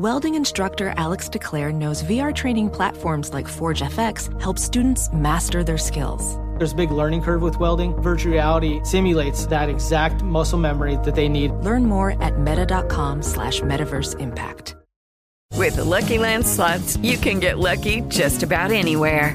Welding instructor Alex DeClaire knows VR training platforms like Forge FX help students master their skills. There's a big learning curve with welding. Virtual reality simulates that exact muscle memory that they need. Learn more at meta.com slash metaverse impact. With the Lucky Land slots, you can get lucky just about anywhere.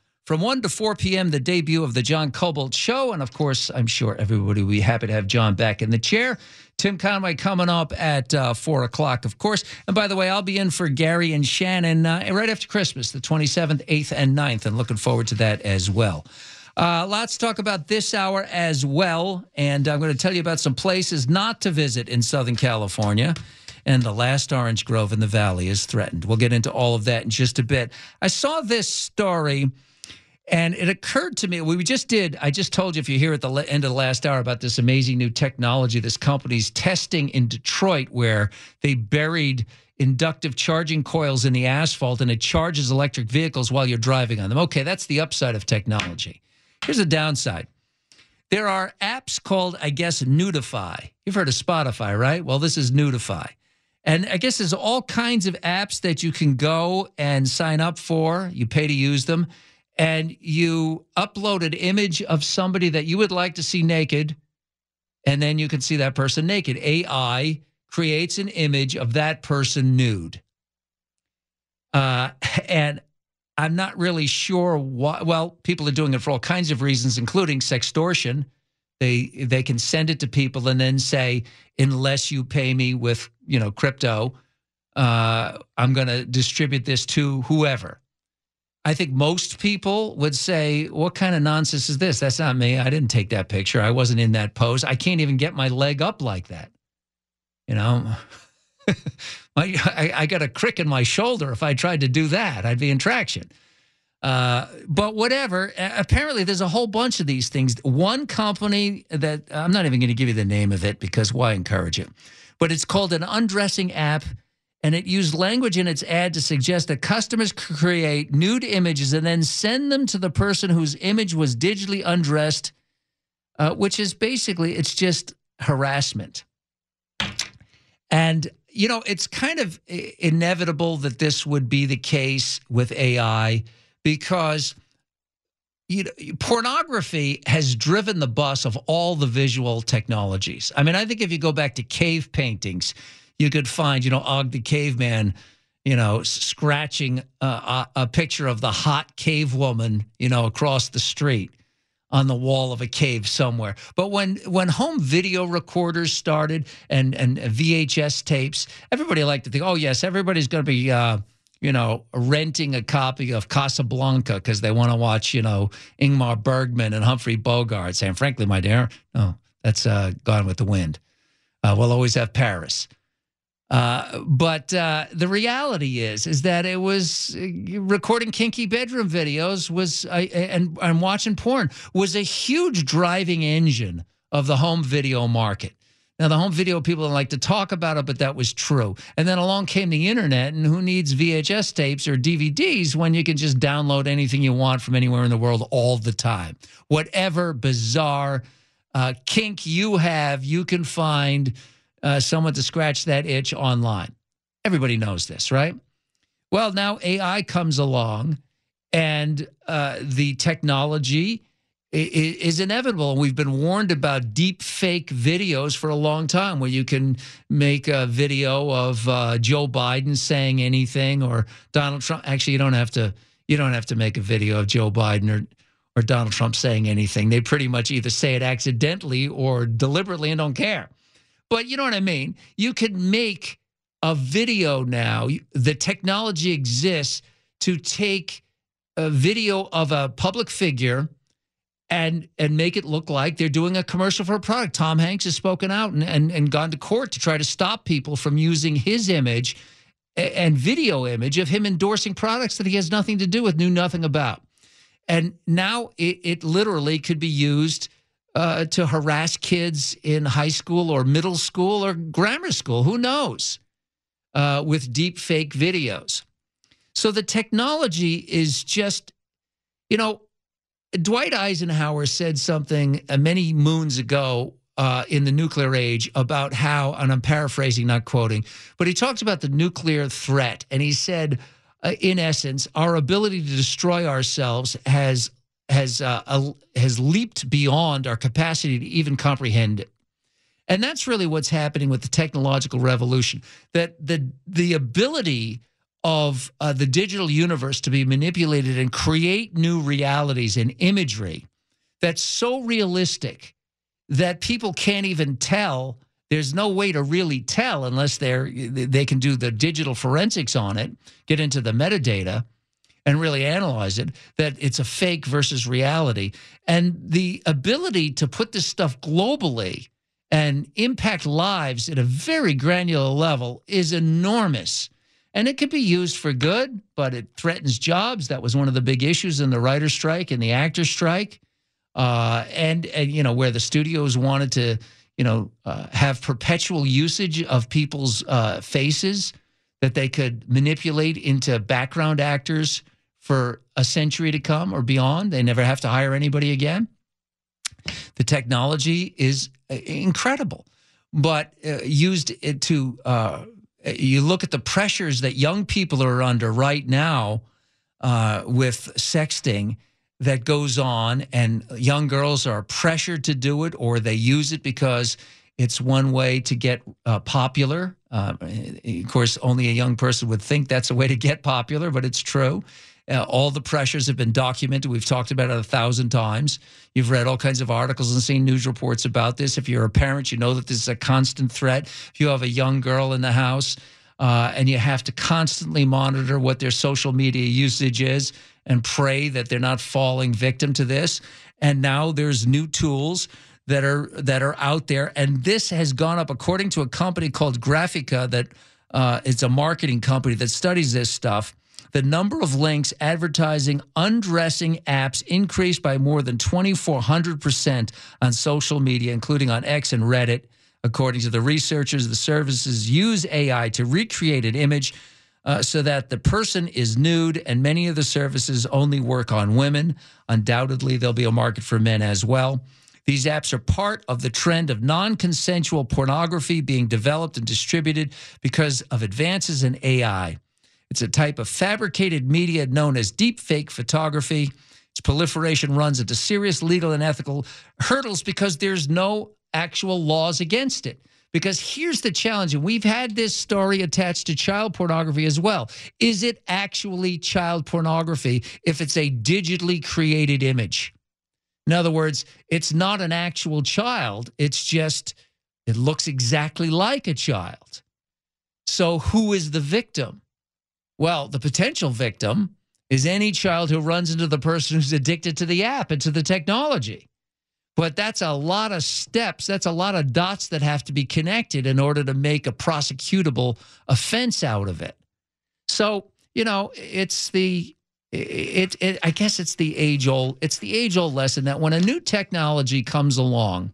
from 1 to 4 p.m., the debut of the John Kobylt Show. And of course, I'm sure everybody will be happy to have John back in the chair. Tim Conway coming up at uh, 4 o'clock, of course. And by the way, I'll be in for Gary and Shannon uh, right after Christmas, the 27th, 8th, and 9th, and looking forward to that as well. Uh, lots to talk about this hour as well. And I'm going to tell you about some places not to visit in Southern California. And the last orange grove in the valley is threatened. We'll get into all of that in just a bit. I saw this story. And it occurred to me, we just did, I just told you if you're here at the end of the last hour about this amazing new technology this company's testing in Detroit, where they buried inductive charging coils in the asphalt and it charges electric vehicles while you're driving on them. Okay, that's the upside of technology. Here's a downside. There are apps called, I guess, Nudify. You've heard of Spotify, right? Well, this is Nudify. And I guess there's all kinds of apps that you can go and sign up for. You pay to use them. And you upload an image of somebody that you would like to see naked. And then you can see that person naked. AI creates an image of that person nude. Uh, and I'm not really sure why. Well, people are doing it for all kinds of reasons, including sextortion. They they can send it to people and then say, unless you pay me with you know crypto, uh, I'm going to distribute this to whoever. I think most people would say, "What kind of nonsense is this? That's not me. I didn't take that picture. I wasn't in that pose. I can't even get my leg up like that." You know. I, I, got a crick in my shoulder. If I tried to do that, I'd be in traction. Uh, but whatever. Apparently, there's a whole bunch of these things. One company that I'm not even going to give you the name of it because why encourage it? But it's called an undressing app, and it used language in its ad to suggest that customers could create nude images and then send them to the person whose image was digitally undressed, uh, which is basically it's just harassment. And you know, it's kind of inevitable that this would be the case with AI because you know, pornography has driven the bus of all the visual technologies. I mean, I think if you go back to cave paintings, you could find, you know, Og the caveman, you know, scratching a, a picture of the hot cave woman, you know, across the street on the wall of a cave somewhere. But when when home video recorders started and and VHS tapes, everybody liked to think, oh yes, everybody's going to be. Uh, you know, renting a copy of Casablanca because they want to watch, you know, Ingmar Bergman and Humphrey Bogart saying, frankly, my dear, no, that's uh, Gone with the Wind. Uh, we'll always have Paris. Uh, but uh, the reality is, is that it was uh, recording kinky bedroom videos was and and watching porn was a huge driving engine of the home video market. Now, the home video people don't like to talk about it, but that was true. And then along came the internet, and who needs VHS tapes or DVDs when you can just download anything you want from anywhere in the world all the time? Whatever bizarre uh, kink you have, you can find uh, someone to scratch that itch online. Everybody knows this, right? Well, now AI comes along and uh, the technology is inevitable. And we've been warned about deep fake videos for a long time where you can make a video of uh, Joe Biden saying anything or Donald Trump. Actually, you don't have to. You don't have to make a video of Joe Biden or or Donald Trump saying anything. They pretty much either say it accidentally or deliberately and don't care. But you know what I mean? You can make a video now. The technology exists to take a video of a public figure and and make it look like they're doing a commercial for a product. Tom Hanks has spoken out and, and, and gone to court to try to stop people from using his image and video image of him endorsing products that he has nothing to do with, knew nothing about. And now it, it literally could be used uh, to harass kids in high school or middle school or grammar school. Who knows? Uh, with deep fake videos. So the technology is just, you know, Dwight Eisenhower said something uh, many moons ago uh, in the nuclear age about how, and I'm paraphrasing, not quoting, but he talked about the nuclear threat. And he said, uh, in essence, our ability to destroy ourselves has has uh, has leaped beyond our capacity to even comprehend it. And that's really what's happening with the technological revolution. That the the ability of uh, the digital universe to be manipulated and create new realities and imagery that's so realistic that people can't even tell. There's no way to really tell unless they're they can do the digital forensics on it, get into the metadata, and really analyze it. That it's a fake versus reality, and the ability to put this stuff globally and impact lives at a very granular level is enormous. And it could be used for good, but it threatens jobs. That was one of the big issues in the writer's strike and the actor's strike. Uh, and, and, you know, where the studios wanted to, you know, uh, have perpetual usage of people's uh, faces that they could manipulate into background actors for a century to come or beyond. They never have to hire anybody again. The technology is uh, incredible, but uh, used to uh, you look at the pressures that young people are under right now uh, with sexting that goes on, and young girls are pressured to do it, or they use it because it's one way to get uh, popular. Uh, of course, only a young person would think that's a way to get popular, but it's true. Uh, all the pressures have been documented. We've talked about it a thousand times. You've read all kinds of articles and seen news reports about this. If you're a parent, you know that this is a constant threat. If you have a young girl in the house uh, and you have to constantly monitor what their social media usage is and pray that they're not falling victim to this. And now there's new tools that are that are out there, and this has gone up according to a company called Graphika that uh, it's a marketing company that studies this stuff the number of links advertising undressing apps increased by more than 2,400% on social media, including on X and Reddit. According to the researchers, the services use AI to recreate an image uh, so that the person is nude, and many of the services only work on women. Undoubtedly, there'll be a market for men as well. These apps are part of the trend of non consensual pornography being developed and distributed because of advances in AI. It's a type of fabricated media known as deepfake photography. Its proliferation runs into serious legal and ethical hurdles because there's no actual laws against it. Because here's the challenge, and we've had this story attached to child pornography as well. Is it actually child pornography if it's a digitally created image? In other words, it's not an actual child, it's just, it looks exactly like a child. So who is the victim? Well, the potential victim is any child who runs into the person who's addicted to the app and to the technology. But that's a lot of steps. That's a lot of dots that have to be connected in order to make a prosecutable offense out of it. So, you know, it's the it, it I guess it's the age old it's the age old lesson that when a new technology comes along,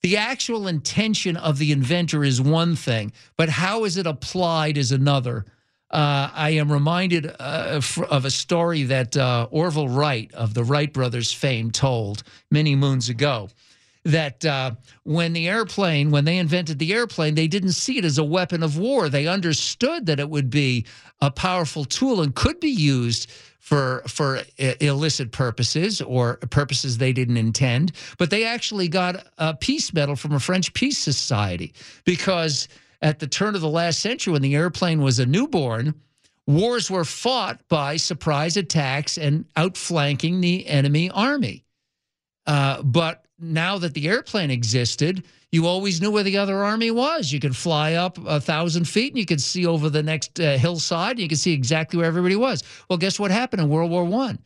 the actual intention of the inventor is one thing, but how is it applied is another uh, I am reminded uh, of a story that uh, Orville Wright of the Wright brothers fame told many moons ago. That uh, when the airplane, when they invented the airplane, they didn't see it as a weapon of war. They understood that it would be a powerful tool and could be used for for illicit purposes or purposes they didn't intend. But they actually got a peace medal from a French peace society because at the turn of the last century when the airplane was a newborn, wars were fought by surprise attacks and outflanking the enemy army. Uh, but now that the airplane existed, you always knew where the other army was. You could fly up a thousand feet and you could see over the next uh, hillside. And you could see exactly where everybody was. Well, guess what happened in World War One?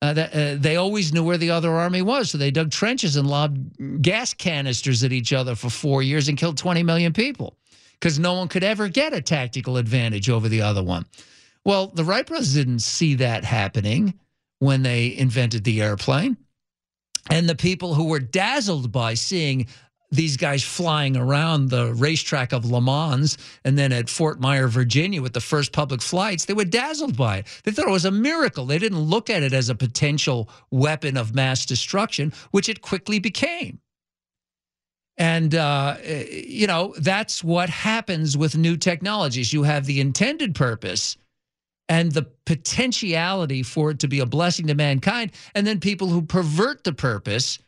Uh, that, uh, they always knew where the other army was, so they dug trenches and lobbed gas canisters at each other for four years and killed 20 million people because no one could ever get a tactical advantage over the other one. Well, the Wright brothers didn't see that happening when they invented the airplane. And the people who were dazzled by seeing these guys flying around the racetrack of Le Mans and then at Fort Myer, Virginia with the first public flights, they were dazzled by it. They thought it was a miracle. They didn't look at it as a potential weapon of mass destruction, which it quickly became. And, uh, you know, that's what happens with new technologies. You have the intended purpose and the potentiality for it to be a blessing to mankind, and then people who pervert the purpose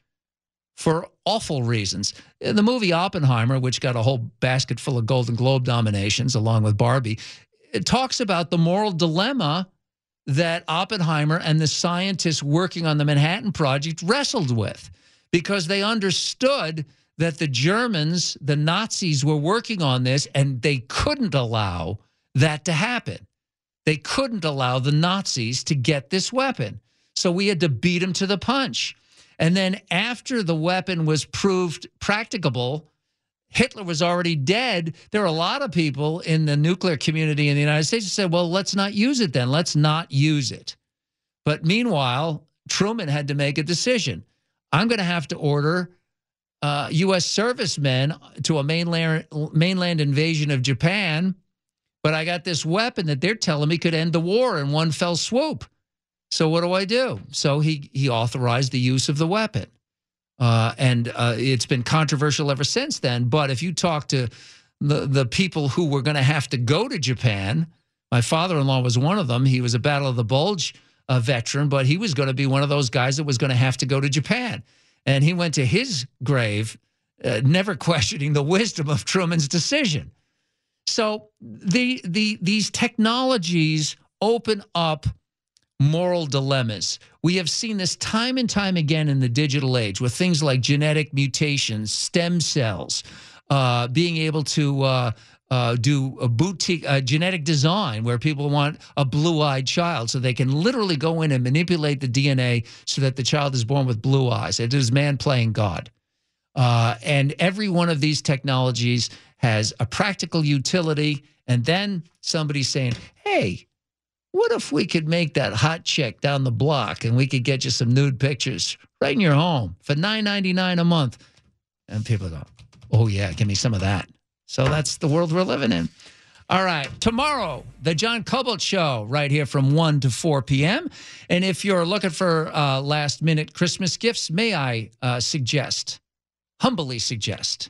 for awful reasons. In the movie Oppenheimer, which got a whole basket full of Golden Globe nominations along with Barbie, it talks about the moral dilemma that Oppenheimer and the scientists working on the Manhattan Project wrestled with because they understood that the Germans, the Nazis, were working on this and they couldn't allow that to happen. They couldn't allow the Nazis to get this weapon. So we had to beat them to the punch. And then after the weapon was proved practicable, Hitler was already dead. There are a lot of people in the nuclear community in the United States who said, well, let's not use it then. Let's not use it. But meanwhile, Truman had to make a decision. I'm going to have to order uh, U.S. servicemen to a mainland, mainland invasion of Japan, but I got this weapon that they're telling me could end the war in one fell swoop. So what do I do? So he he authorized the use of the weapon, uh, and uh, it's been controversial ever since then. But if you talk to the the people who were going to have to go to Japan, my father-in-law was one of them. He was a Battle of the Bulge uh, veteran, but he was going to be one of those guys that was going to have to go to Japan, and he went to his grave, uh, never questioning the wisdom of Truman's decision. So the the these technologies open up moral dilemmas. We have seen this time and time again in the digital age with things like genetic mutations, stem cells, uh, being able to uh, uh, do a boutique uh, genetic design where people want a blue-eyed child, so they can literally go in and manipulate the DNA so that the child is born with blue eyes. It is man playing God. Uh, and every one of these technologies has a practical utility. And then somebody saying, hey, what if we could make that hot chick down the block and we could get you some nude pictures right in your home for nine ninety nine a month? And people go, oh, yeah, give me some of that. So that's the world we're living in. All right. Tomorrow, the John Kobylt Show, right here from 1 to 4 p.m. And if you're looking for uh, last minute Christmas gifts, may I uh, suggest, humbly suggest,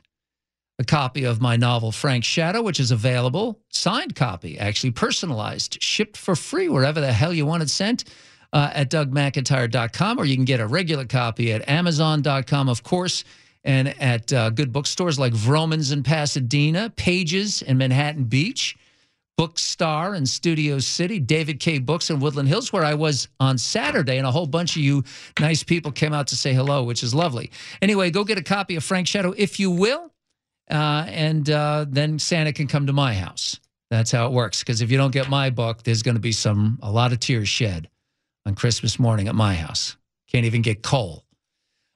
a copy of my novel, Frank Shadow, which is available, signed copy, actually personalized, shipped for free wherever the hell you want it sent uh, at dougmcintyre.com, or you can get a regular copy at amazon.com, of course, and at uh, good bookstores like Vroman's in Pasadena, Pages in Manhattan Beach, Bookstar in Studio City, David K. Books in Woodland Hills, where I was on Saturday, and a whole bunch of you nice people came out to say hello, which is lovely. Anyway, go get a copy of Frank Shadow if you will uh, and uh, then Santa can come to my house. That's how it works. Because if you don't get my book, there's going to be some a lot of tears shed on Christmas morning at my house. Can't even get coal.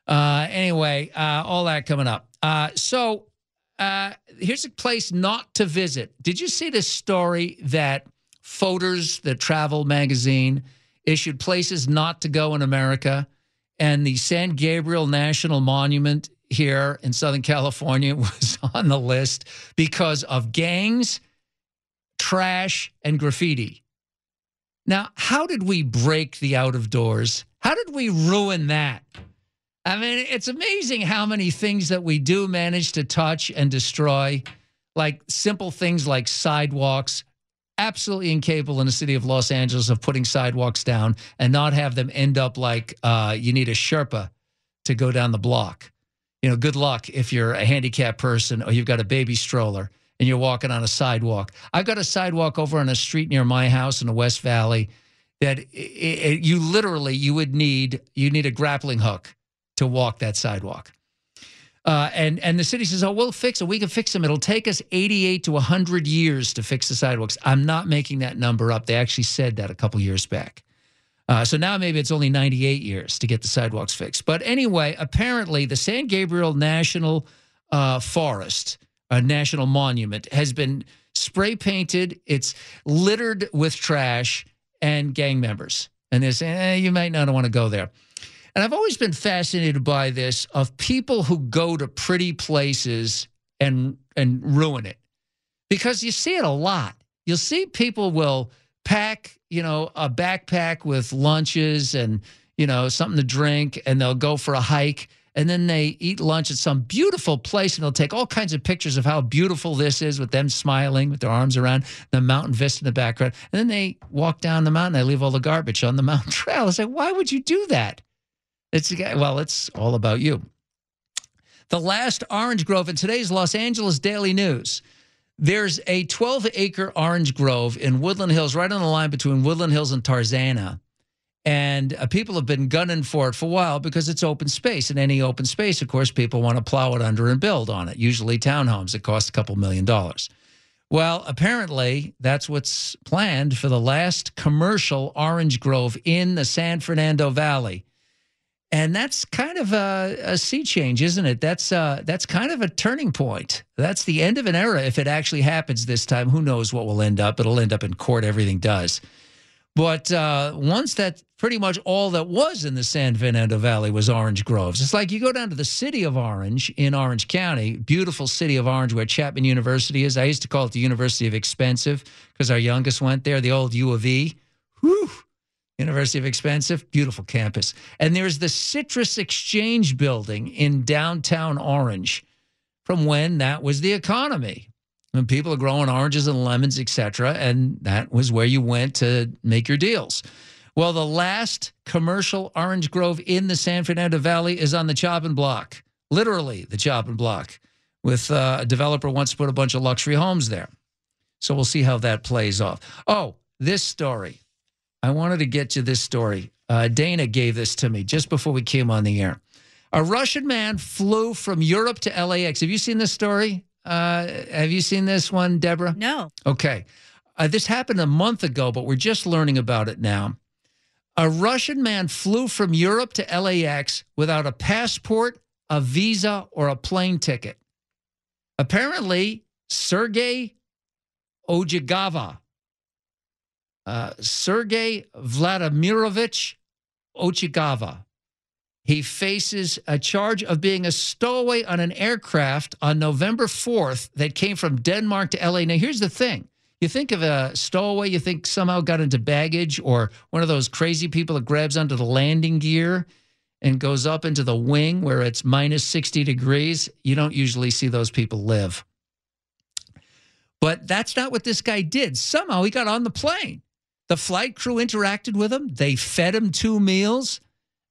Uh, anyway, uh, all that coming up. Uh, so uh, here's a place not to visit. Did you see this story that Fodor's, the travel magazine, issued places not to go in America? And the San Gabriel National Monument here in Southern California was on the list because of gangs, trash, and graffiti. Now, how did we break the out of doors? How did we ruin that? I mean, it's amazing how many things that we do manage to touch and destroy, like simple things like sidewalks. Absolutely incapable in the city of Los Angeles of putting sidewalks down and not have them end up like uh, you need a Sherpa to go down the block you know, good luck if you're a handicapped person or you've got a baby stroller and you're walking on a sidewalk. I've got a sidewalk over on a street near my house in the West Valley that it, it, you literally you would need you need a grappling hook to walk that sidewalk. Uh, and and the city says, "Oh, we'll fix it. We can fix them. It'll take us 88 to 100 years to fix the sidewalks." I'm not making that number up. They actually said that a couple years back. Uh, so now maybe it's only 98 years to get the sidewalks fixed. But anyway, apparently the San Gabriel National uh, Forest a national monument, has been spray painted. It's littered with trash and gang members. And they say, eh, you might not want to go there. And I've always been fascinated by this of people who go to pretty places and and ruin it. Because you see it a lot. You'll see people will pack, you know, a backpack with lunches and, you know, something to drink and they'll go for a hike and then they eat lunch at some beautiful place and they'll take all kinds of pictures of how beautiful this is with them smiling with their arms around the mountain vista in the background and then they walk down the mountain they leave all the garbage on the mountain trail i say why would you do that it's well it's all about you the last orange grove in today's los angeles daily news there's a 12 acre orange grove in woodland hills right on the line between woodland hills and tarzana and uh, people have been gunning for it for a while because it's open space. And any open space, of course, people want to plow it under and build on it, usually townhomes that cost a couple million dollars. Well, apparently, that's what's planned for the last commercial orange grove in the San Fernando Valley. And that's kind of a, a sea change, isn't it? That's uh, that's kind of a turning point. That's the end of an era. If it actually happens this time, who knows what will end up? It'll end up in court. Everything does. But uh, once that pretty much all that was in the San Fernando Valley was orange groves. It's like you go down to the city of Orange in Orange County, beautiful city of Orange where Chapman University is. I used to call it the University of Expensive because our youngest went there, the old U of E. Whew. University of Expensive, beautiful campus. And there's the Citrus Exchange building in downtown Orange from when that was the economy when people are growing oranges and lemons, etc. And that was where you went to make your deals. Well, the last commercial orange grove in the San Fernando Valley is on the chopping block, literally the chopping block, with uh, a developer wants to put a bunch of luxury homes there. So we'll see how that plays off. Oh, this story. I wanted to get to this story. Uh, Dana gave this to me just before we came on the air. A Russian man flew from Europe to LAX. Have you seen this story? Uh, have you seen this one, Deborah? No. Okay. Uh, this happened a month ago, but we're just learning about it now. A Russian man flew from Europe to LAX without a passport, a visa, or a plane ticket. Apparently, Sergei Ojigava, uh, Sergei Vladimirovich Ochigava, he faces a charge of being a stowaway on an aircraft on November 4th that came from Denmark to LA. Now, here's the thing you think of a stowaway, you think somehow got into baggage or one of those crazy people that grabs onto the landing gear and goes up into the wing where it's minus 60 degrees. You don't usually see those people live. But that's not what this guy did. Somehow he got on the plane. The flight crew interacted with him, they fed him two meals.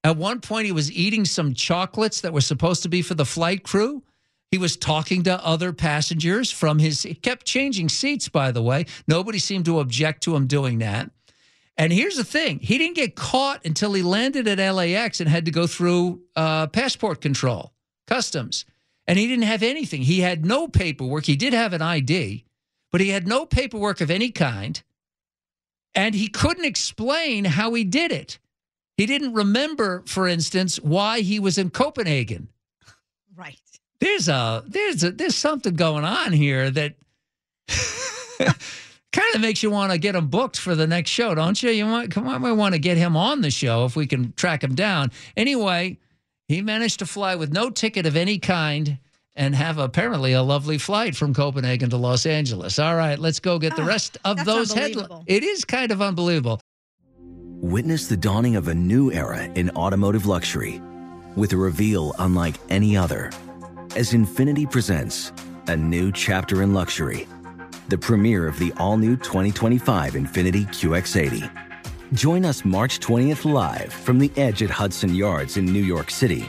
At one point, he was eating some chocolates that were supposed to be for the flight crew. He was talking to other passengers from his, he kept changing seats, by the way. Nobody seemed to object to him doing that. And here's the thing he didn't get caught until he landed at LAX and had to go through uh, passport control, customs. And he didn't have anything. He had no paperwork. He did have an ID, but he had no paperwork of any kind. And he couldn't explain how he did it. He didn't remember, for instance, why he was in Copenhagen. Right. There's a there's a there's something going on here that kind of makes you want to get him booked for the next show, don't you? You might come on, might want to get him on the show if we can track him down. Anyway, he managed to fly with no ticket of any kind and have apparently a lovely flight from Copenhagen to Los Angeles. All right, let's go get the Ah, rest of that's those headlines. It is kind of unbelievable. Witness the dawning of a new era in automotive luxury with a reveal unlike any other as Infiniti presents a new chapter in luxury, the premiere of the all new 2025 Infiniti QX80. Join us March 20th live from the edge at Hudson Yards in New York City,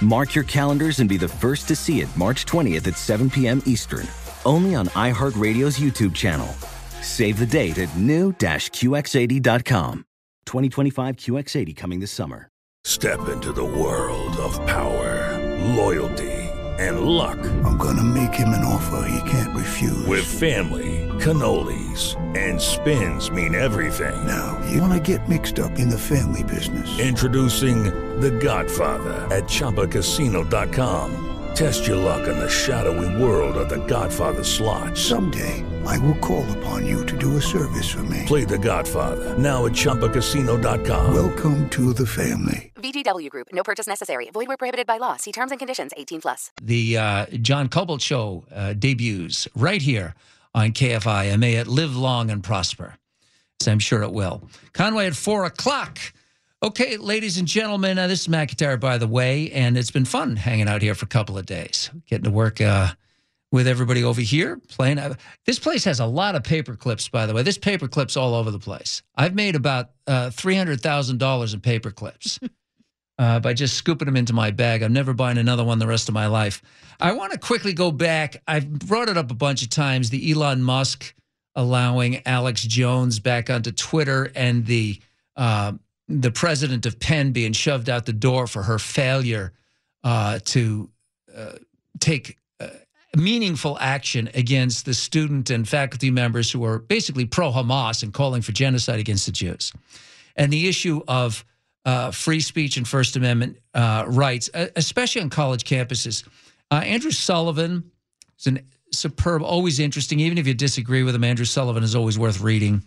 Mark your calendars and be the first to see it March 20th at 7 p.m. Eastern, only on iHeartRadio's YouTube channel. Save the date at new-QX80.com. 2025 QX80 coming this summer. Step into the world of power, loyalty, and luck. I'm gonna make him an offer he can't refuse. With family, cannolis, and spins mean everything. Now, you wanna get mixed up in the family business. Introducing The Godfather at ChumbaCasino.com. Test your luck in the shadowy world of The Godfather slot. Someday, I will call upon you to do a service for me. Play The Godfather now at ChumbaCasino.com. Welcome to the family. VGW Group. No purchase necessary. Void where prohibited by law. See terms and conditions. 18 plus. The uh, John Kobylt Show uh, debuts right here on KFI. And May it live long and prosper. So I'm sure it will. Conway at 4 o'clock. Okay, ladies and gentlemen, uh, this is McIntyre, by the way, and it's been fun hanging out here for a couple of days, getting to work uh, with everybody over here, playing. Uh, this place has a lot of paper clips, by the way. This paper clips all over the place. I've made about uh, $300,000 in paper clips uh, by just scooping them into my bag. I'm never buying another one the rest of my life. I want to quickly go back. I've brought it up a bunch of times the Elon Musk allowing Alex Jones back onto Twitter and the uh, the president of Penn being shoved out the door for her failure uh, to uh, take uh, meaningful action against the student and faculty members who are basically pro Hamas and calling for genocide against the Jews. And the issue of uh, free speech and First Amendment uh, rights, especially on college campuses. Uh, Andrew Sullivan is an superb, always interesting. Even if you disagree with him, Andrew Sullivan is always worth reading.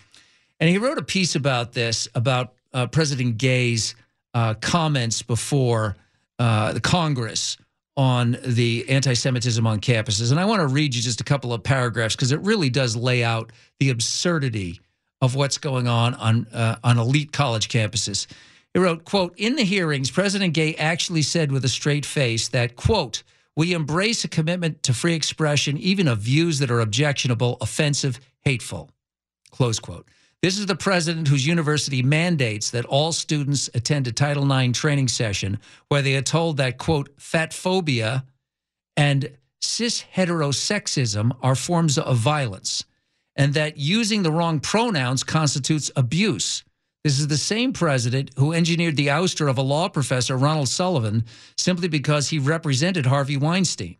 And he wrote a piece about this, about uh, President Gay's uh, comments before the Congress on the anti Semitism on campuses. And I want to read you just a couple of paragraphs because it really does lay out the absurdity of what's going on on, on elite college campuses. He wrote, quote, in the hearings, President Gay actually said with a straight face that, quote, we embrace a commitment to free expression, even of views that are objectionable, offensive, hateful, close quote. This is the president whose university mandates that all students attend a Title IX training session where they are told that, quote, fat phobia and cis heterosexism are forms of violence and that using the wrong pronouns constitutes abuse. This is the same president who engineered the ouster of a law professor, Ronald Sullivan, simply because he represented Harvey Weinstein.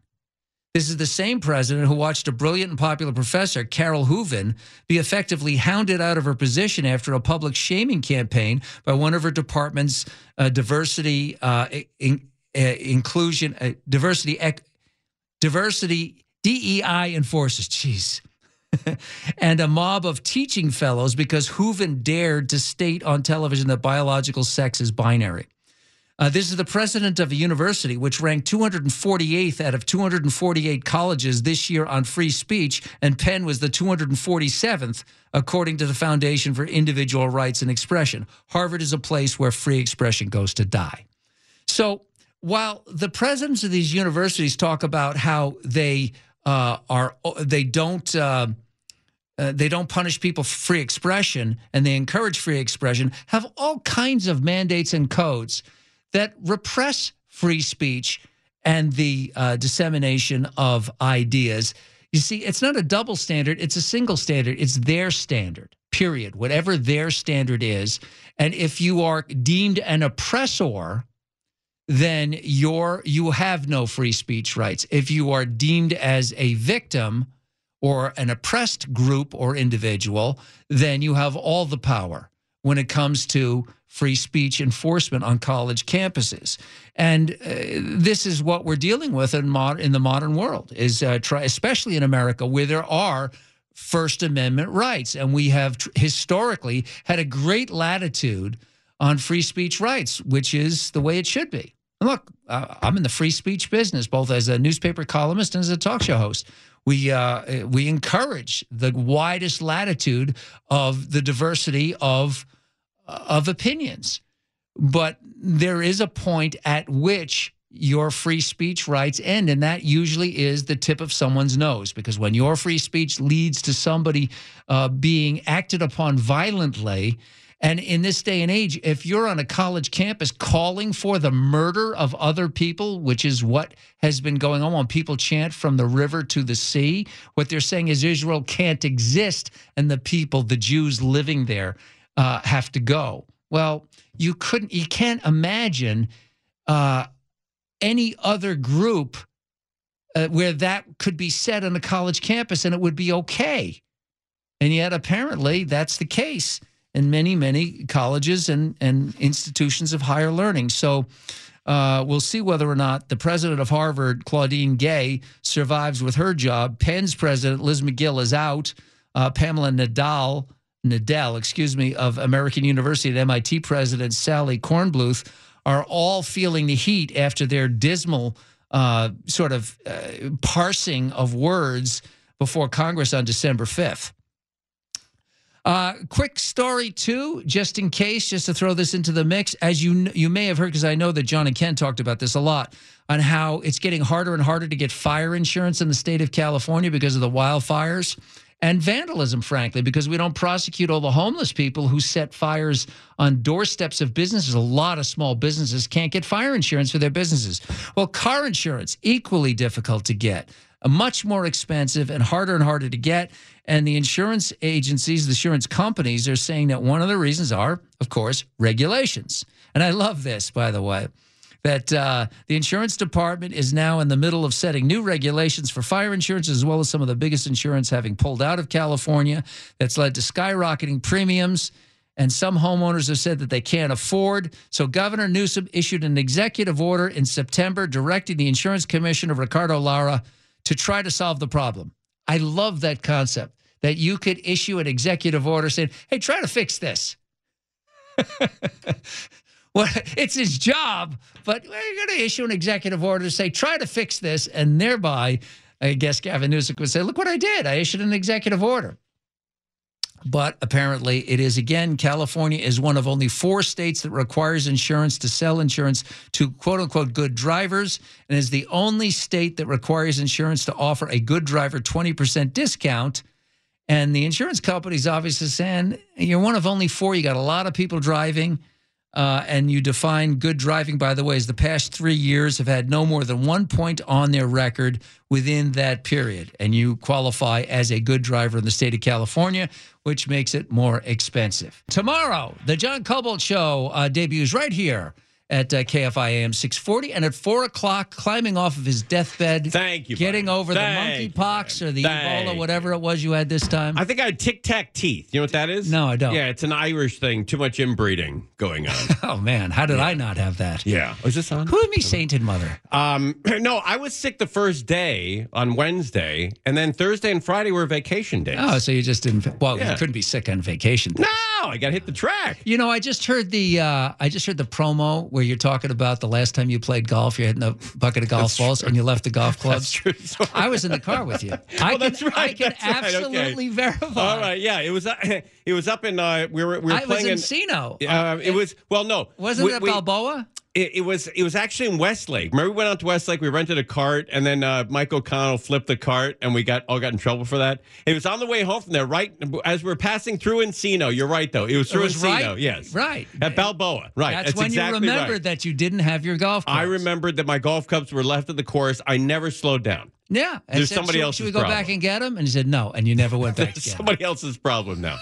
This is the same president who watched a brilliant and popular professor, Carol Hooven, be effectively hounded out of her position after a public shaming campaign by one of her department's uh, diversity, uh, in, uh, inclusion, uh, diversity, ec- diversity DEI enforcers. Jeez. and a mob of teaching fellows because Hooven dared to state on television that biological sex is binary. Uh, this is the president of a university which ranked 248th out of 248 colleges this year on free speech, and Penn was the 247th, according to the Foundation for Individual Rights and Expression. Harvard is a place where free expression goes to die. So while the presidents of these universities talk about how they uh, are, they don't. Uh, uh, they don't punish people for free expression and they encourage free expression, have all kinds of mandates and codes that repress free speech and the uh, dissemination of ideas. You see, it's not a double standard, it's a single standard. It's their standard, period, whatever their standard is. And if you are deemed an oppressor, then you're, you have no free speech rights. If you are deemed as a victim or an oppressed group or individual, then you have all the power when it comes to free speech enforcement on college campuses. And uh, this is what we're dealing with in, mod- in the modern world, is uh, try, especially in America, where there are First Amendment rights. And we have tr- historically had a great latitude on free speech rights, which is the way it should be. And look, uh, I'm in the free speech business, both as a newspaper columnist and as a talk show host. We uh, we encourage the widest latitude of the diversity of of opinions. But there is a point at which your free speech rights end, and that usually is the tip of someone's nose. Because when your free speech leads to somebody uh, being acted upon violently, And in this day and age, if you're on a college campus calling for the murder of other people, which is what has been going on when people chant from the river to the sea, what they're saying is Israel can't exist and the people, the Jews living there, uh, have to go. Well, you couldn't, you can't imagine uh, any other group uh, where that could be said on a college campus and it would be okay. And yet, apparently, that's the case in many, many colleges and, and institutions of higher learning. So uh, we'll see whether or not the president of Harvard, Claudine Gay, survives with her job. Penn's president, Liz Magill, is out. Uh, Pamela Nadal, Nadell, excuse me, of American University and MIT president Sally Kornbluth are all feeling the heat after their dismal uh, sort of uh, parsing of words before Congress on December 5th. Uh, quick story too, just in case, just to throw this into the mix. As you you may have heard, because I know that John and Ken talked about this a lot, on how it's getting harder and harder to get fire insurance in the state of California because of the wildfires and vandalism, frankly, because we don't prosecute all the homeless people who set fires on doorsteps of businesses. A lot of small businesses can't get fire insurance for their businesses. Well, car insurance equally difficult to get much more expensive and harder and harder to get. And the insurance agencies, the insurance companies are saying that one of the reasons are, of course, regulations. And I love this, by the way, that uh, the insurance department is now in the middle of setting new regulations for fire insurance, as well as some of the biggest insurance having pulled out of California. That's led to skyrocketing premiums. And some homeowners have said that they can't afford. So Governor Newsom issued an executive order in September directing the insurance commissioner, Ricardo Lara, to try to solve the problem. I love that concept that you could issue an executive order saying, hey, try to fix this. well, it's his job, but we're going to issue an executive order to say, try to fix this. And thereby, I guess Gavin Newsom would say, look what I did. I issued an executive order. But apparently, it is again, California is one of only four states that requires insurance to sell insurance to quote unquote good drivers, and is the only state that requires insurance to offer a good driver 20% discount. And the insurance company's obviously saying, you're one of only four. You got a lot of people driving. Uh, and you define good driving, by the way, as the past three years have had no more than one point on their record within that period. And you qualify as a good driver in the state of California, which makes it more expensive. Tomorrow, the John Kobylt Show uh, debuts right here at uh, KFI AM 640. And at 4 o'clock, climbing off of his deathbed. Thank you. Getting buddy. over Thank the monkeypox or the Thank Ebola, whatever it was you had this time. I think I had tic tac teeth. You know what that is? No, I don't. Yeah, it's an Irish thing. Too much inbreeding going on. oh, man. How did I not have that? yeah. Was this on? Who am me, sainted mother? Um, no, I was sick the first day on Wednesday, and then Thursday and Friday were vacation days. Oh, so you just didn't. Well, Yeah. you couldn't be sick on vacation. Days. No, I got to hit the track. You know, I just heard the uh, I just heard the promo where you're talking about the last time you played golf, you're hitting a bucket of golf That's balls true. and you left the golf That's clubs. true. So- I was in the car with you. I can, right, I can that's right, okay. absolutely verify. All right, yeah, it was. Uh, it was up in. Uh, we were. We were I was playing in Sino. Uh, it was well, no, Wasn't we- it Balboa? It, it was it was actually in Westlake. Remember, we went out to Westlake. We rented a cart, and then uh, Mike O'Connell flipped the cart, and we got all got in trouble for that. It was on the way home from there, right as we are passing through Encino. You're right, though. It was through was Encino. right. Yes, Right. at Balboa. Right. That's, when exactly you remembered right. that you didn't have your golf clubs. I remembered that my golf clubs were left at the course. I never slowed down. Yeah. There's said, somebody should, else's Should we go problem. back and get them? And he said no, and you never went back to It's get 'em. somebody else's problem now.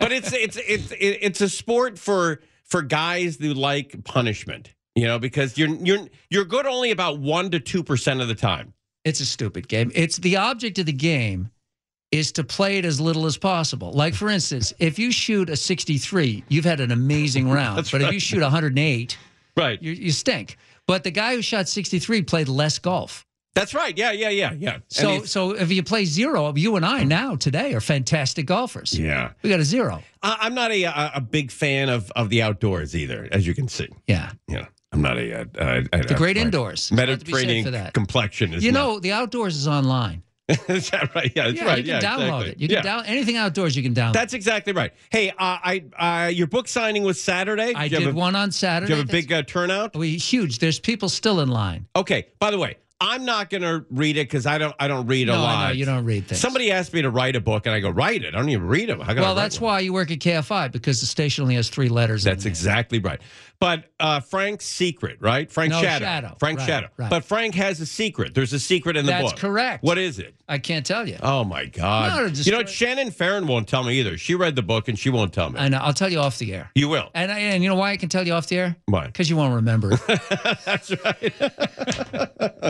but it's it's it's it's a sport for for guys who like punishment. You know, because you're you're you're good only about one to two percent of the time. It's a stupid game. It's the object of the game is to play it as little as possible. Like for instance, if you shoot a 63, you've had an amazing round. But if you shoot 108, Right. you, you stink. But the guy who shot 63 played less golf. That's right. Yeah, yeah, yeah, yeah. So so if you play zero, you and I now today are fantastic golfers. yeah, We got a zero. I, I'm not a, a a big fan of of the outdoors either, as you can see. Yeah. Yeah, I'm not a, uh uh The great indoors. There's a lot to be said Mediterranean for that. complexion. Is You not- know, the outdoors is online. is that right? Yeah, that's yeah, right. you can yeah, download exactly. it. You can yeah. down anything outdoors you can download. That's exactly right. Hey, uh, I uh, your book signing was Saturday. I Did did a- one on Saturday. Did you have a big uh, turnout? We huge. There's people still in line. Okay. By the way, I'm not going to read it because I don't. I don't read a No, I lot. know, you don't read things. Somebody asked me to write a book, and I go write it. I don't even read them. How can I Well, that's one? why you work at KFI because the station only has three letters. That's exactly right. But uh, Frank's secret, right? Frank No, Shadow. Shadow. Frank Right, Shadow. right. But Frank has a secret. There's a secret in the That's book. That's correct. What is it? I can't tell you. Oh my God! No, you know, what? Shannon Farren won't tell me either. She read the book and she won't tell me. I know. I'll tell you off the air. You will. And I, and you know why I can tell you off the air? Why? Because you won't remember it. That's right.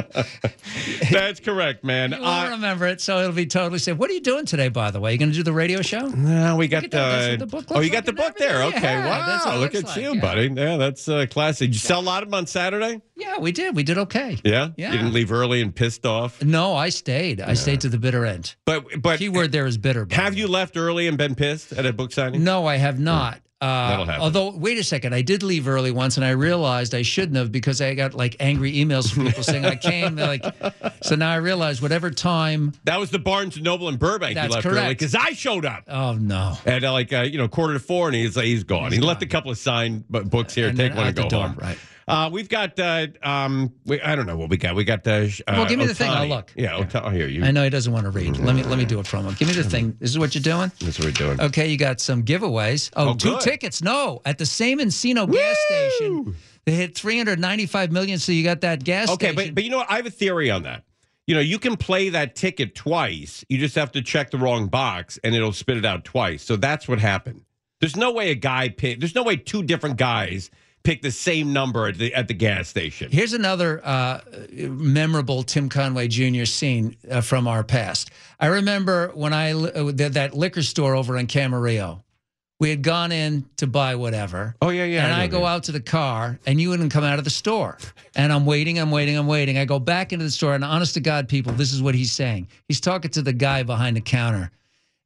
That's correct, man. I Uh, remember it, so it'll be totally safe. What are you doing today, by the way? You going to do the radio show? no, we got at that. That's what the book oh, you got the book there. Okay, Yeah, wow. Look at like, you, yeah. buddy. Yeah, that's uh, classy. Did you sell a lot of them on Saturday? Yeah, we did. We did okay. Yeah, Yeah. You didn't leave early and pissed off. No, I stayed. I stayed to the bitter end. But but Keyword there is bitter. have the you left early and been pissed at a book signing? No, I have not. Uh, happen. although, wait a second, I did leave early once, and I realized I shouldn't have because I got like angry emails from people saying I came. They're like, so now I realize whatever time. That was the Barnes and Noble in Burbank. That's you left early correct. because I showed up. Oh no! At uh, like uh, you know quarter to four, and he's like, he's gone. He's he left a couple of signed books here. And take one and go home. right. Uh, we've got uh, um, we, I don't know what we got. We got the. Uh, Well, give me the thing. I'll look. Yeah, Ota- oh, here you. I know he doesn't want to read. Let me let me do it from him. Give me the thing. This is what you're doing. That's what we're doing. Okay, you got some giveaways. Oh, Oh, two good. tickets. No, at the same Encino gas station. They hit 395 million, so you got that gas Okay, station. but but you know what? I have a theory on that. You know, you can play that ticket twice. You just have to check the wrong box, and it'll spit it out twice. So that's what happened. There's no way a guy picked. There's no way two different guys picked the same number at the at the gas station. Here's another uh, memorable Tim Conway Jr. scene uh, from our past. I remember when I uh, that, that liquor store over in Camarillo. We had gone in to buy whatever. Oh yeah, yeah. and know I go that. out to the car, and you wouldn't come out of the store. And I'm waiting, I'm waiting, I'm waiting. I go back into the store, and honest to God, people, this is what he's saying. He's talking to the guy behind the counter,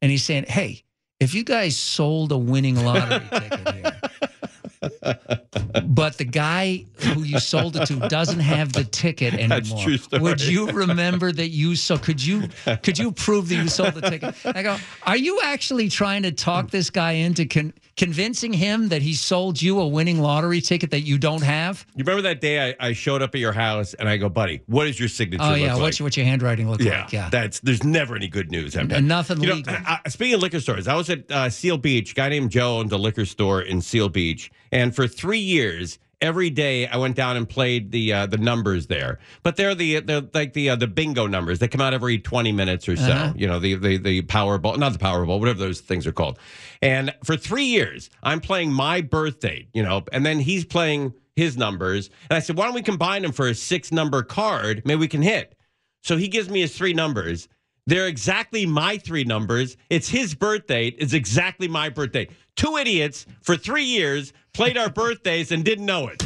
and he's saying, Hey, if you guys sold a winning lottery ticket here, but the guy who you sold it to doesn't have the ticket anymore. That's true story. Would you remember that you so could you could you prove that you sold the ticket? I go, are you actually trying to talk this guy into con- convincing him that he sold you a winning lottery ticket that you don't have? You remember that day I, I showed up at your house and I go, buddy, what is your signature Oh yeah, like? what's your, what's your handwriting look yeah, like? Yeah. that's there's never any good news. And nothing You know, legal. I, I- speaking of liquor stores, I was at uh, Seal Beach. A guy named Joe owned a liquor store in Seal Beach, and for three years, every day I went down and played the uh, the numbers there. But they're the they're like the uh, the bingo numbers. They come out every twenty minutes or so. Uh-huh. You know, the the the Powerball, not the Powerball, whatever those things are called. And for three years, I'm playing my birth date. You know, and then he's playing his numbers. And I said, why don't we combine them for a six number card? Maybe we can hit. So he gives me his three numbers. They're exactly my three numbers. It's his birthday. It's exactly my birthday. Two idiots for three years played our birthdays and didn't know it.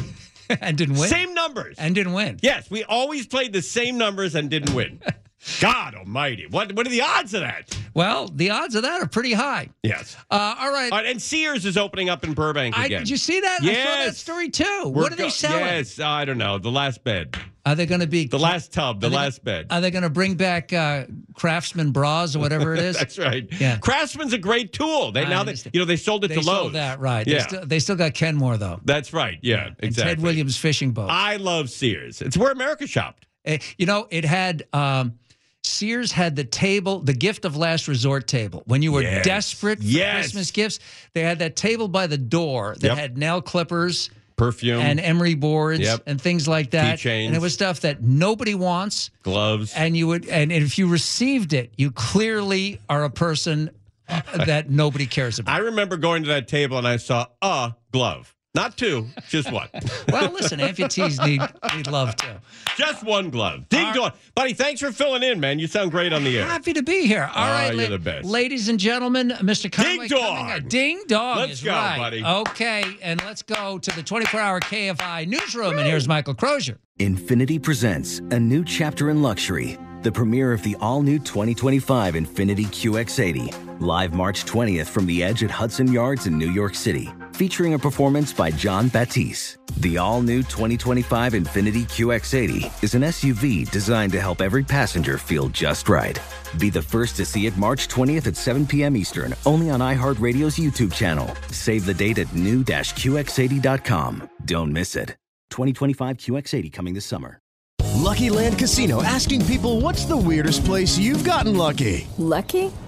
and didn't win. Same numbers. and didn't win. yes, we always played the same numbers and didn't win. God almighty. What what are the odds of that? Well, the odds of that are pretty high. Yes. Uh, all right. All right, and Sears is opening up in Burbank I, again. did you see that? I saw that Yes. story too. We're what are they go- selling? Yes, I don't know. The last bed. Are they going to be The last tub, the they- last bed. Are they going to bring back uh, Craftsman bras or whatever it is? That's right. Yeah. Craftsman's a great tool. They I now they, you know they sold it they to Lowe's. sold that right. Yeah. They, still, they still got Kenmore though. That's right. Yeah, And exactly. Ted Williams fishing boat. I love Sears. It's where America shopped. Eh, you know, it had um, Sears had the table, the gift of last resort table. When you were Yes. desperate for Yes. Christmas gifts, they had that table by the door that Yep. had nail clippers Perfume and emery boards Yep. and things like that. Keychains. And it was stuff that nobody wants. gloves. And you would, and if you received it, you clearly are a person that nobody cares about. I remember going to that table and I saw a glove. Not two, just one. well, listen, amputees need need love too. just one glove. Ding dong. Buddy, thanks for filling in, man. You sound great on the air. Happy to be here. All Ah, right, you're la- the best. ladies and gentlemen, Mr. Conway Ding dong. Ding dong Let's is go, right. buddy. Okay, and let's go to the 24-hour KFI newsroom. And here's Michael Crozier. Infiniti presents a new chapter in luxury, the premiere of the all new 2025 Infiniti QX80, live March 20th from the edge at Hudson Yards in New York City, featuring a performance by Jon Batiste. The all new 2025 Infiniti QX80 is an SUV designed to help every passenger feel just right. Be the first to see it March 20th at 7 p.m. Eastern, only on iHeartRadio's YouTube channel. Save the date at new-QX80.com. Don't miss it. 2025 QX80 coming this summer. Lucky Land Casino asking people what's the weirdest place you've gotten lucky? Lucky?